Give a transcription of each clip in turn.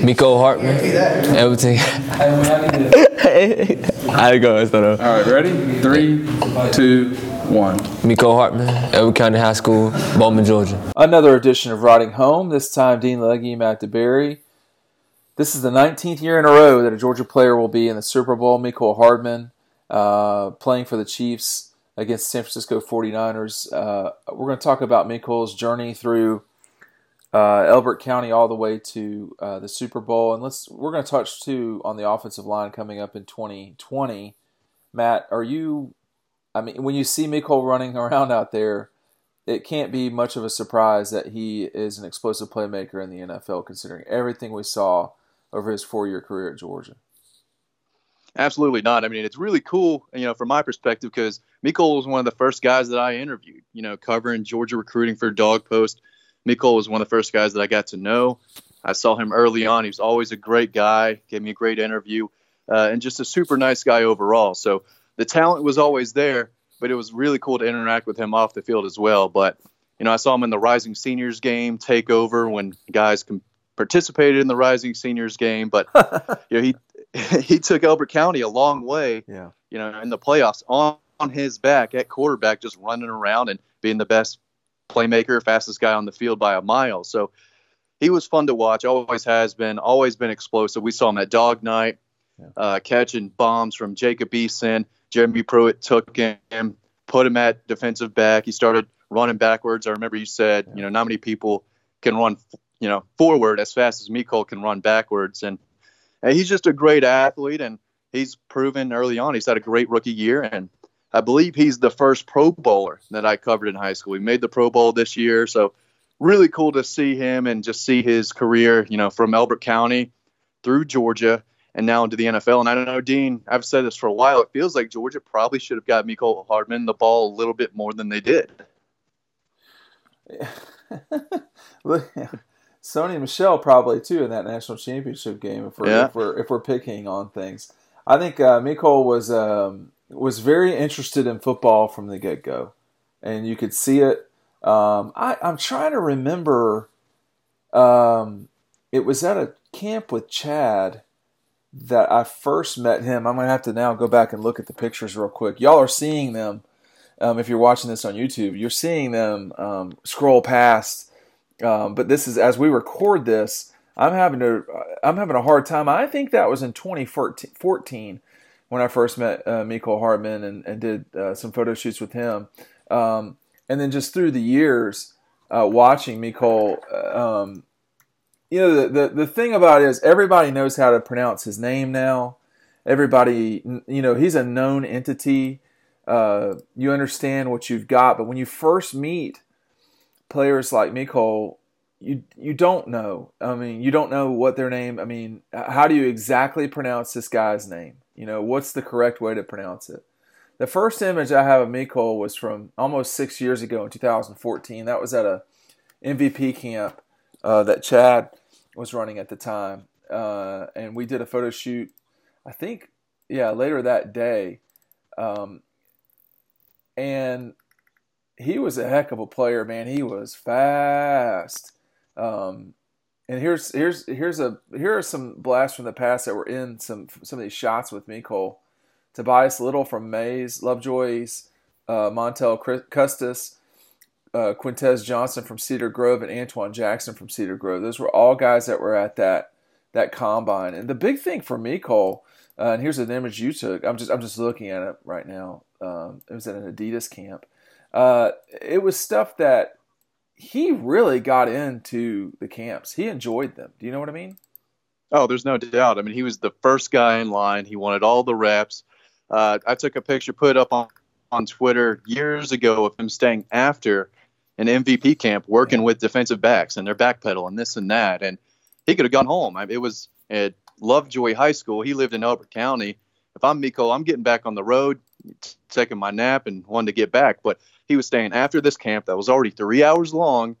Mecole Hardman. Everything. I go instead of. All right, ready? Three, two, one. Mecole Hardman, Elbert County High School, Bowman, Georgia. Another edition of Riding Home. This time, Dean Legge, Matt DeBerry. This is the 19th year in a row that a Georgia player will be in the Super Bowl. Mecole Hardman uh, playing for the Chiefs against San Francisco 49ers. Uh, we're going to talk about Mecole's journey through uh, Elbert County all the way to uh, the Super Bowl, and let's we're going to touch too on the offensive line coming up in 2020. Matt, are you? I mean, when you see Mecole running around out there, it can't be much of a surprise that he is an explosive playmaker in the NFL, considering everything we saw over his four-year career at Georgia. Absolutely not. I mean, it's really cool, you know, from my perspective, because Mecole was one of the first guys that I interviewed, you know, covering Georgia recruiting for DawgPost. Mecole was one of the first guys that I got to know. I saw him early on. He was always a great guy, gave me a great interview, uh, and just a super nice guy overall. So the talent was always there, but it was really cool to interact with him off the field as well. But, you know, I saw him in the Rising Seniors game take over when guys com- participated in the Rising Seniors game. But, you know, he, he took Elbert County a long way, Yeah. you know, in the playoffs on, on his back at quarterback, just running around and being the best playmaker, fastest guy on the field by a mile. So he was fun to watch. Always has been. Always been explosive. We saw him at Dawg Night, uh, catching bombs from Jacob Eason. Jeremy Pruitt took him, put him at defensive back. He started running backwards. I remember you said, you know, not many people can run, you know, forward as fast as Mecole can run backwards. And, and he's just a great athlete, and he's proven early on he's had a great rookie year. And I believe he's the first Pro Bowler that I covered in high school. He made the Pro Bowl this year, so really cool to see him and just see his career, you know, from Elbert County through Georgia and now into the NFL. And I don't know, Dean, I've said this for a while. It feels like Georgia probably should have got Mecole Hardman the ball a little bit more than they did. Look, Sony Michel probably too in that national championship game. If we're Yeah. if we're if we're picking on things, I think uh, Mecole was um, was very interested in football from the get go, and you could see it. Um, I, I'm trying to remember. Um, it was at a camp with Chad that I first met him. I'm gonna have to now go back and look at the pictures real quick. Y'all are seeing them. Um, if you're watching this on YouTube, you're seeing them um, scroll past. Um, but this is as we record this. I'm having to. I'm having a hard time. I think that was in 2014 when I first met uh, Mecole Hardman and, and did uh, some photo shoots with him. Um, and then just through the years, uh, watching Mecole, um, you know, the, the the thing about it is everybody knows how to pronounce his name now. Everybody, you know, he's a known entity. Uh, you understand what you've got, but when you first meet players like Mecole, you you don't know. I mean, you don't know what their name. I mean, how do you exactly pronounce this guy's name? You know, what's the correct way to pronounce it? The first image I have of Mecole was from almost six years ago in 2014. That was at a MVP camp uh, that Chad was running at the time, uh, and we did a photo shoot. I think, yeah, later that day, um, and he was a heck of a player, man. He was fast. Um, and here's here's here's a here are some blasts from the past that were in some some of these shots with Mecole. Tobias Little from Mays, Lovejoy's, uh, Montel Custis, uh, Quintez Johnson from Cedar Grove, and Antoine Jackson from Cedar Grove. Those were all guys that were at that that combine. And the big thing for Mecole, uh, and here's an image you took. I'm just I'm just looking at it right now. Um, it was at an Adidas camp. Uh, it was stuff that he really got into the camps. He enjoyed them. Do you know what I mean? Oh, there's no doubt. I mean, he was the first guy in line. He wanted all the reps. Uh, I took a picture, put it up on, on Twitter years ago of him staying after an MVP camp, working with defensive backs and their backpedal and this and that. And he could have gone home. I mean, it was at Lovejoy High School. He lived in Elbert County. If I'm Mecole, I'm getting back on the road, taking my nap and wanted to get back. But he was staying after this camp that was already three hours long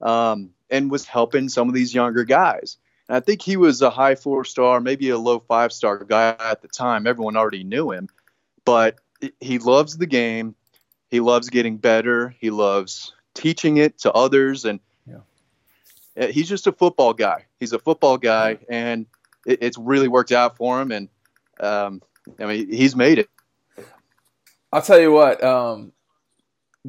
um, and was helping some of these younger guys. And I think he was a high four star, maybe a low five star guy at the time. Everyone already knew him, but he loves the game. He loves getting better. He loves teaching it to others. And Yeah. he's just a football guy. He's a football guy, and it, it's really worked out for him. And um, I mean, he's made it. I'll tell you what. Um,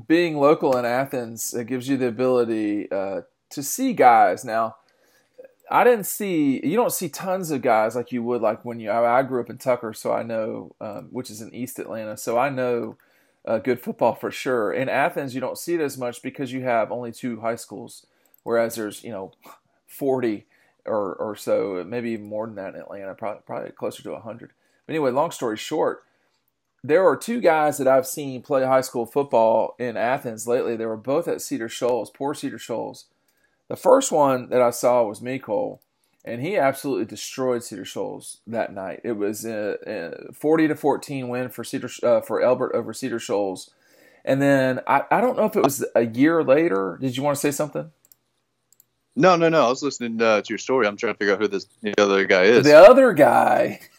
being local in Athens, it gives you the ability uh, to see guys. Now, I didn't see you don't see tons of guys like you would like when you. I, I grew up in Tucker, so I know, um, which is in East Atlanta, so I know uh, good football for sure. In Athens, you don't see it as much because you have only two high schools, whereas there's you know forty or or so, maybe even more than that in Atlanta, probably probably closer to hundred. But anyway, long story short, there are two guys that I've seen play high school football in Athens lately. They were both at Cedar Shoals, poor Cedar Shoals. The first one that I saw was Mecole, and he absolutely destroyed Cedar Shoals that night. It was a, a 40 to 14 win for Cedar uh, for Elbert over Cedar Shoals. And then I, I don't know if it was a year later. Did you want to say something? No, no, no. I was listening uh, to your story. I'm trying to figure out who this the other guy is. The other guy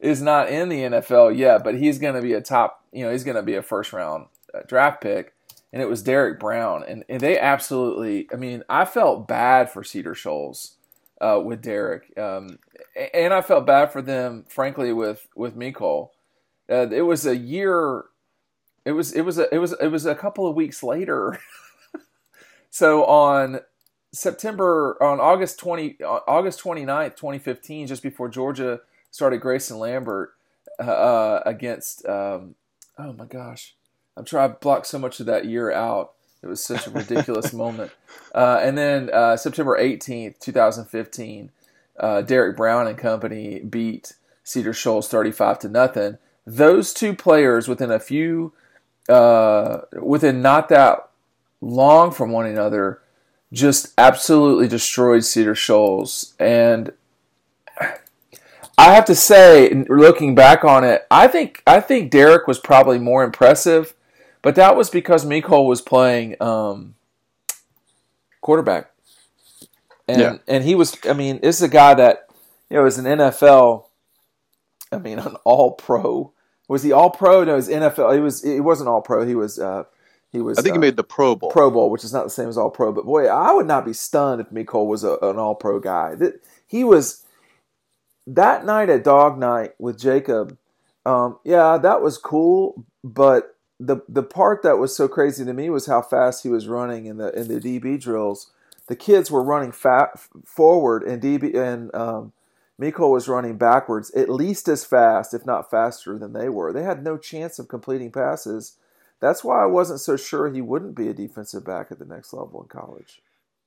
is not in the NFL yet, but he's going to be a top. You know, he's going to be a first round uh, draft pick and it was Derrick Brown, and, and they absolutely. I mean, I felt bad for Cedar Shoals uh, with Derrick, um, and I felt bad for them, frankly, with with Mecole. Uh, it was a year. It was it was a it was it was a couple of weeks later. so on September on August twenty August 29th, twenty fifteen, just before Georgia started Grayson Lambert uh, against. Um, oh my gosh I'm trying to block so much of that year out. It was such a ridiculous moment. Uh, and then uh, September 18th, 2015, uh, Derrick Brown and company beat Cedar Shoals 35 to nothing. Those two players, within a few, uh, within not that long from one another, just absolutely destroyed Cedar Shoals. And I have to say, looking back on it, I think I think Derrick was probably more impressive but that was because Mecole was playing um, quarterback, and yeah. and he was. I mean, this is a guy that you know is an NFL. I mean, an All Pro. Was he All Pro? No, his NFL. He was. He wasn't All Pro. He was. Uh, he was. I think uh, he made the Pro Bowl. Pro Bowl, which is not the same as All Pro. But boy, I would not be stunned if Mecole was a, an All Pro guy. That he was. That night at Dawg Night with Jacob, um, yeah, that was cool. But the the part that was so crazy to me was how fast he was running in the in the DB drills. The kids were running fat forward, and DB and um, Mecole was running backwards, at least as fast, if not faster, than they were. They had no chance of completing passes. That's why I wasn't so sure he wouldn't be a defensive back at the next level in college.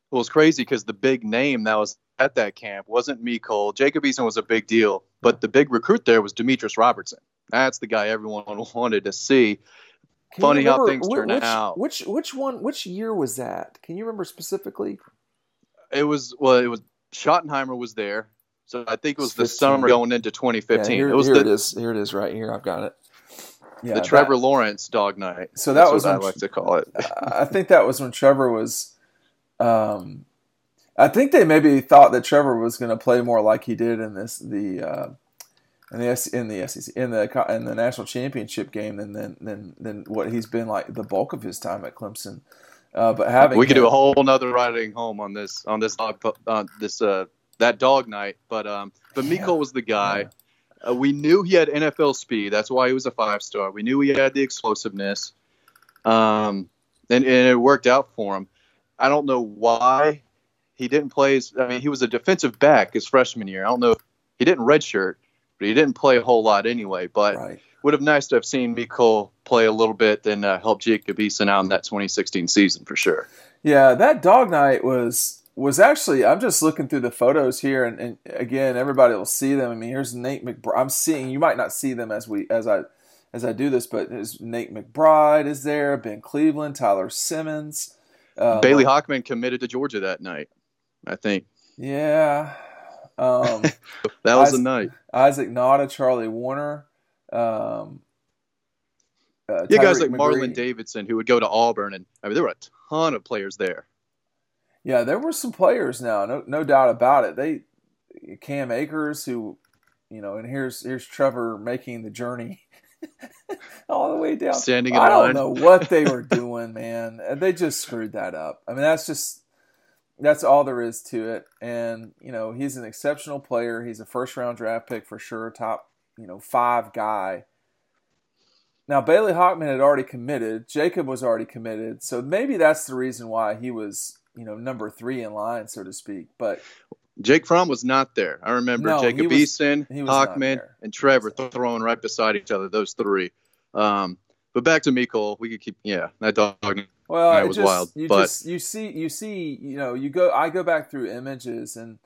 Well, it's crazy because the big name that was at that camp wasn't Mecole. Jacob Eason was a big deal, but the big recruit there was Demetris Robertson. That's the guy everyone wanted to see. Can Funny how things turn which, out. Which which one? Which year was that? Can you remember specifically? It was well. It was Schottenheimer was there, so I think it was the summer going into 2015. Yeah, here, it was here the, it is. Here it is, right here. I've got it. Yeah, the Trevor that, Lawrence dog night. So that was what I like to call it. I think that was when Trevor was. Um, I think they maybe thought that Trevor was going to play more like he did in this the uh, in the in the SEC in the in the national championship game than than than, than what he's been like the bulk of his time at Clemson. Uh, but having we could him, do a whole another riding home on this on this dog uh, this uh, that dog night. But um, but yeah. Mecole was the guy. Yeah. Uh, we knew he had NFL speed. That's why he was a five star. We knew he had the explosiveness. Um, and, and it worked out for him. I don't know why he didn't play. His, I mean, he was a defensive back his freshman year. I don't know. He didn't redshirt but he didn't play a whole lot anyway. But right. would have nice to have seen Mecole play a little bit and uh, help Jake Eason out in that 2016 season for sure. Yeah, that dog night was was actually. I'm just looking through the photos here, and, and again, everybody will see them. I mean, here's Nate McBride. I'm seeing. You might not see them as we as I as I do this, but Nate McBride is there, Ben Cleveland, Tyler Simmons. Uh, Bailey Hockman committed to Georgia that night, I think. Yeah, um, that was Isaac, a night. Isaac Nauta, Charlie Woerner. Um, uh, yeah, guys like McGree. Marlon Davidson who would go to Auburn, and I mean there were a ton of players there. Yeah, there were some players now, no no doubt about it. They Cam Akers, who you know, and here's here's Trevor making the journey all the way down. Standing I don't know what they were doing, man. They just screwed that up. I mean, that's just That's all there is to it. And, you know, he's an exceptional player. He's a first round draft pick for sure, top, you know, five guy. Now, Bailey Hockman had already committed. Jacob was already committed. So maybe that's the reason why he was, you know, number three in line, so to speak. But Jake Fromm was not there. I remember No, Jacob was- Eason, he was not Hockman, and Trevor throwing right beside each other, those three. Um, but back to Mecole, we could keep, yeah, that dog. Well, it was just, wild, You but- just you see you see you know you go I go back through images and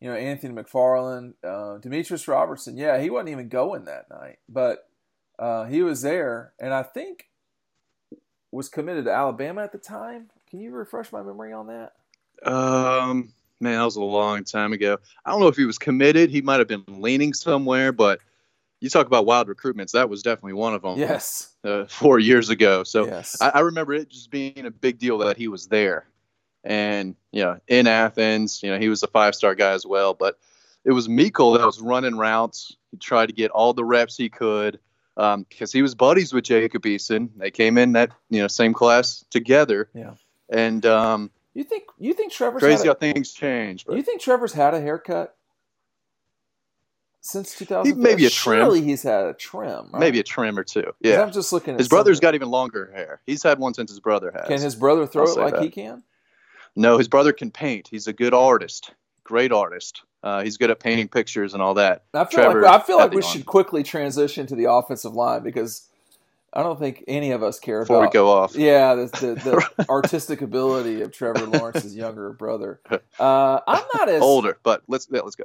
you know Anthony McFarland, uh, Demetris Robertson. Yeah, he wasn't even going that night, but uh, he was there, and I think was committed to Alabama at the time. Can you refresh my memory on that? Um, man, that was a long time ago. I don't know if he was committed. He might have been leaning somewhere, but you talk about wild recruitments. That was definitely one of them. Yes. Uh, four years ago. So yes. I, I remember it just being a big deal that he was there. And, you know, in Athens, you know, he was a five star guy as well. But it was Mecole that was running routes. He tried to get all the reps he could because he was buddies with Jacob Eason. They came in that, you know, same class together. Yeah. And um, you think you think Trevor's crazy how things change. But you think Trevor's had a haircut since 2000? maybe a trim. Surely he's had a trim. Right? maybe a trim or two. Yeah. I'm just looking at His brother's some- got even longer hair. He's had one since his brother has. Can his brother throw I'll it like that. he can? No, his brother can paint. He's a good artist, great artist. Uh, he's good at painting pictures and all that. I feel Trevor like I feel like we should quickly transition to the offensive line because I don't think any of us care Before we go off, yeah the, the, the artistic ability of Trevor Lawrence's younger brother. Uh, I'm not as older, but let's yeah, let's go.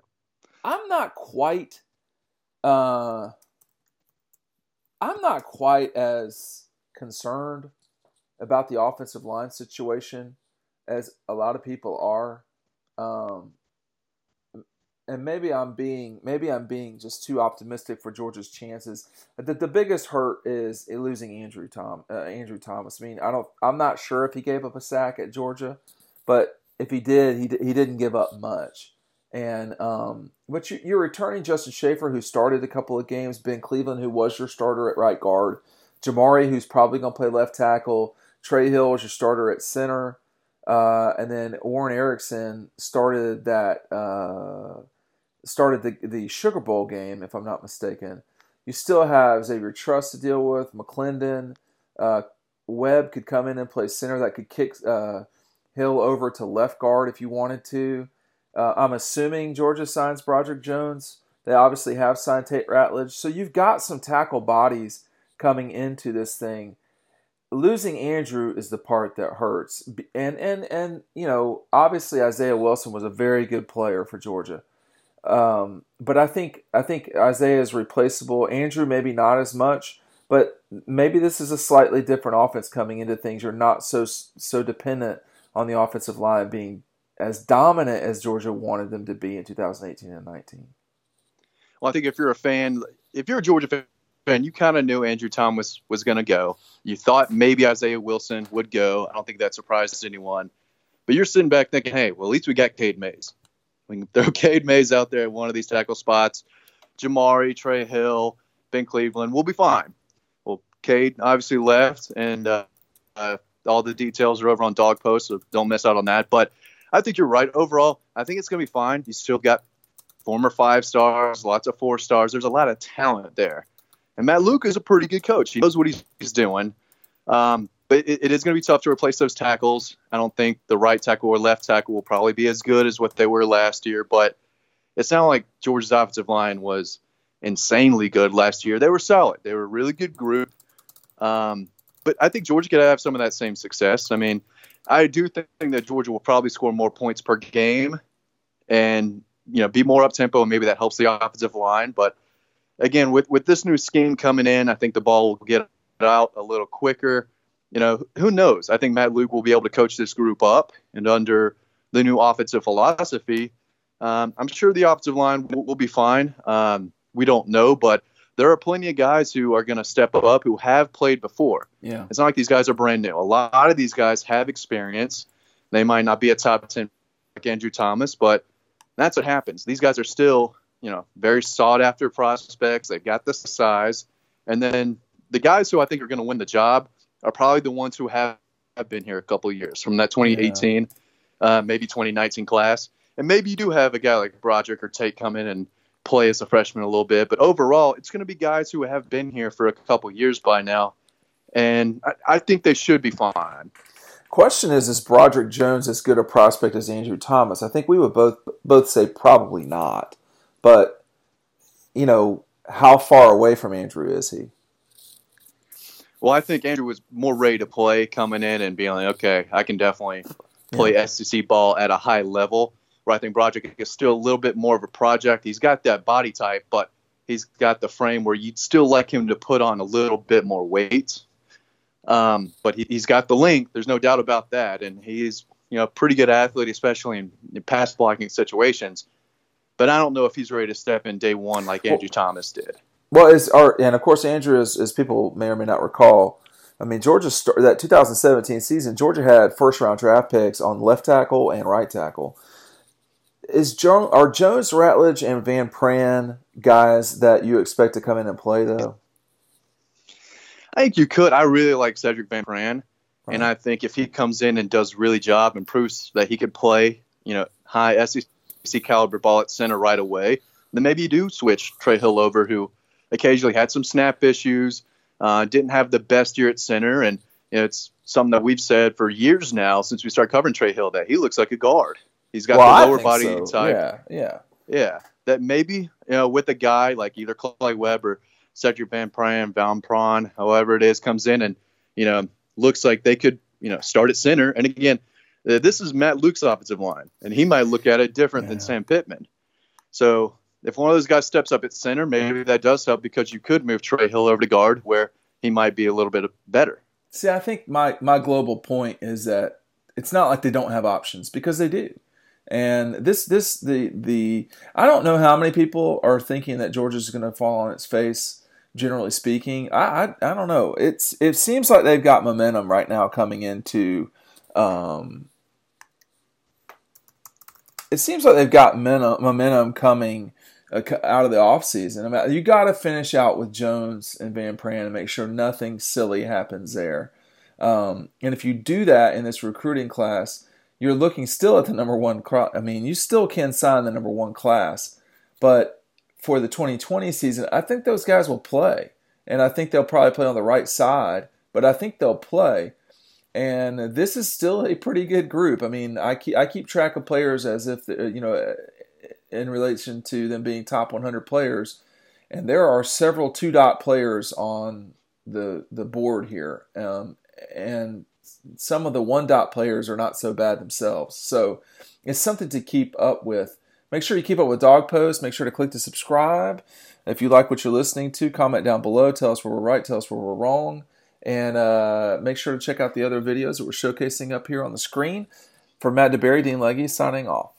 I'm not quite. Uh, I'm not quite as concerned about the offensive line situation as a lot of people are. Um, and maybe I'm being maybe I'm being just too optimistic for Georgia's chances. The, the biggest hurt is losing Andrew Tom uh, Andrew Thomas. I mean, I don't I'm not sure if he gave up a sack at Georgia, but if he did, he he didn't give up much. And um, but you, you're returning Justin Shaffer, who started a couple of games. Ben Cleveland, who was your starter at right guard. Jamaree, who's probably going to play left tackle. Trey Hill is your starter at center. Uh, and then Warren Ericson started that uh, started the the Sugar Bowl game, if I'm not mistaken. You still have Xavier Truss to deal with, McClendon, uh, Webb could come in and play center. That could kick uh, Hill over to left guard if you wanted to. Uh, I'm assuming Georgia signs Broderick Jones. They obviously have signed Tate Ratledge, so you've got some tackle bodies coming into this thing losing Andrew is the part that hurts. And and and you know, obviously Isaiah Wilson was a very good player for Georgia. Um, but I think I think Isaiah is replaceable. Andrew maybe not as much, but maybe this is a slightly different offense coming into things. You're not so so dependent on the offensive line being as dominant as Georgia wanted them to be in 2018 and 19. Well, I think if you're a fan, if you're a Georgia fan, you kind of knew Andrew Thomas was going to go. You thought maybe Isaiah Wilson would go. I don't think that surprises anyone. But you're sitting back thinking, hey, well, at least we got Cade Mays. We can throw Cade Mays out there at one of these tackle spots. Jamaree, Trey Hill, Ben Cleveland, we'll be fine. Well, Cade obviously left, and uh, uh, all the details are over on DawgPost, so don't miss out on that. But I think you're right. Overall, I think it's going to be fine. You still got former five stars, lots of four stars. There's a lot of talent there. And Matt Luke is a pretty good coach. He knows what he's, doing. Um, but it, it is going to be tough to replace those tackles. I don't think the right tackle or left tackle will probably be as good as what they were last year. But it's not like Georgia's offensive line was insanely good last year. They were solid. They were a really good group. Um, but I think Georgia could have some of that same success. I mean, I do think that Georgia will probably score more points per game and you know be more up tempo and maybe that helps the offensive line. But again, with with this new scheme coming in, I think the ball will get out a little quicker. You know, who knows? I think Matt Luke will be able to coach this group up, and under the new offensive philosophy, um, I'm sure the offensive line will, will be fine. Um, we don't know, but there are plenty of guys who are going to step up who have played before. Yeah. It's not like these guys are brand new. A lot of these guys have experience. They might not be a top 10 like Andrew Thomas, but that's what happens. These guys are still, you know, very sought after prospects. They've got the size. And then the guys who I think are going to win the job are probably the ones who have, have been here a couple of years from that 2018. uh, maybe 2019 class. And maybe you do have a guy like Broderick or Tate come in and play as a freshman a little bit. But overall, it's going to be guys who have been here for a couple years by now. And I, I think they should be fine. Question is: Is Broderick Jones as good a prospect as Andrew Thomas? I think we would both both say probably not. But you know, how far away from Andrew is he? Well, I think Andrew was more ready to play coming in and being like, okay, I can definitely play yeah. SEC ball at a high level. Where I think Broderick is still a little bit more of a project. He's got that body type, but he's got the frame where you'd still like him to put on a little bit more weight. Um, but he, has got the length. There's no doubt about that, and he's you know a pretty good athlete, especially in, in pass blocking situations. But I don't know if he's ready to step in day one like Andrew well, Thomas did. Well, is our and of course Andrew, as, as people may or may not recall, I mean Georgia that 2017 season, Georgia had first round draft picks on left tackle and right tackle. Is jo- are Jones, Ratledge, and Van Pran guys that you expect to come in and play though? I think you could. I really like Sedrick Van Pran, right. and I think if he comes in and does really job and proves that he could play, you know, high SEC caliber ball at center right away, then maybe you do switch Trey Hill over, who occasionally had some snap issues, uh, didn't have the best year at center, and you know, it's something that we've said for years now since we started covering Trey Hill that he looks like a guard. He's got well, the lower body so. type. Yeah, yeah, yeah. That maybe you know with a guy like either Clay Webb or Sedrick Van Pran, Van Pran, however it is, comes in and you know looks like they could you know start at center. And again, uh, this is Matt Luke's offensive line, and he might look at it different yeah. than Sam Pittman. So if one of those guys steps up at center, maybe that does help because you could move Trey Hill over to guard where he might be a little bit better. See, I think my my global point is that it's not like they don't have options because they do. And this this the the I don't know how many people are thinking that Georgia's going to fall on its face. Generally speaking, I, I I don't know. It's it seems like they've got momentum right now coming into um, it seems like they've got momentum coming uh, out of the offseason. I you got to finish out with Jones and Van Pran and make sure nothing silly happens there. Um, and if you do that in this recruiting class, you're looking still at the number one. I mean, you still can sign the number one class, but for the 2020 season, I think those guys will play, and I think they'll probably play on the right side. But I think they'll play, and this is still a pretty good group. I mean, I keep I keep track of players as if you know in relation to them being top 100 players. And there are several two dot players on the the board here, um, and some of the one dot players are not so bad themselves. So it's something to keep up with. Make sure you keep up with DawgPost. Make sure to click to subscribe. If you like what you're listening to, comment down below. Tell us where we're right. Tell us where we're wrong. And uh, make sure to check out the other videos that we're showcasing up here on the screen. For Matt DeBerry, Dean Legge signing off.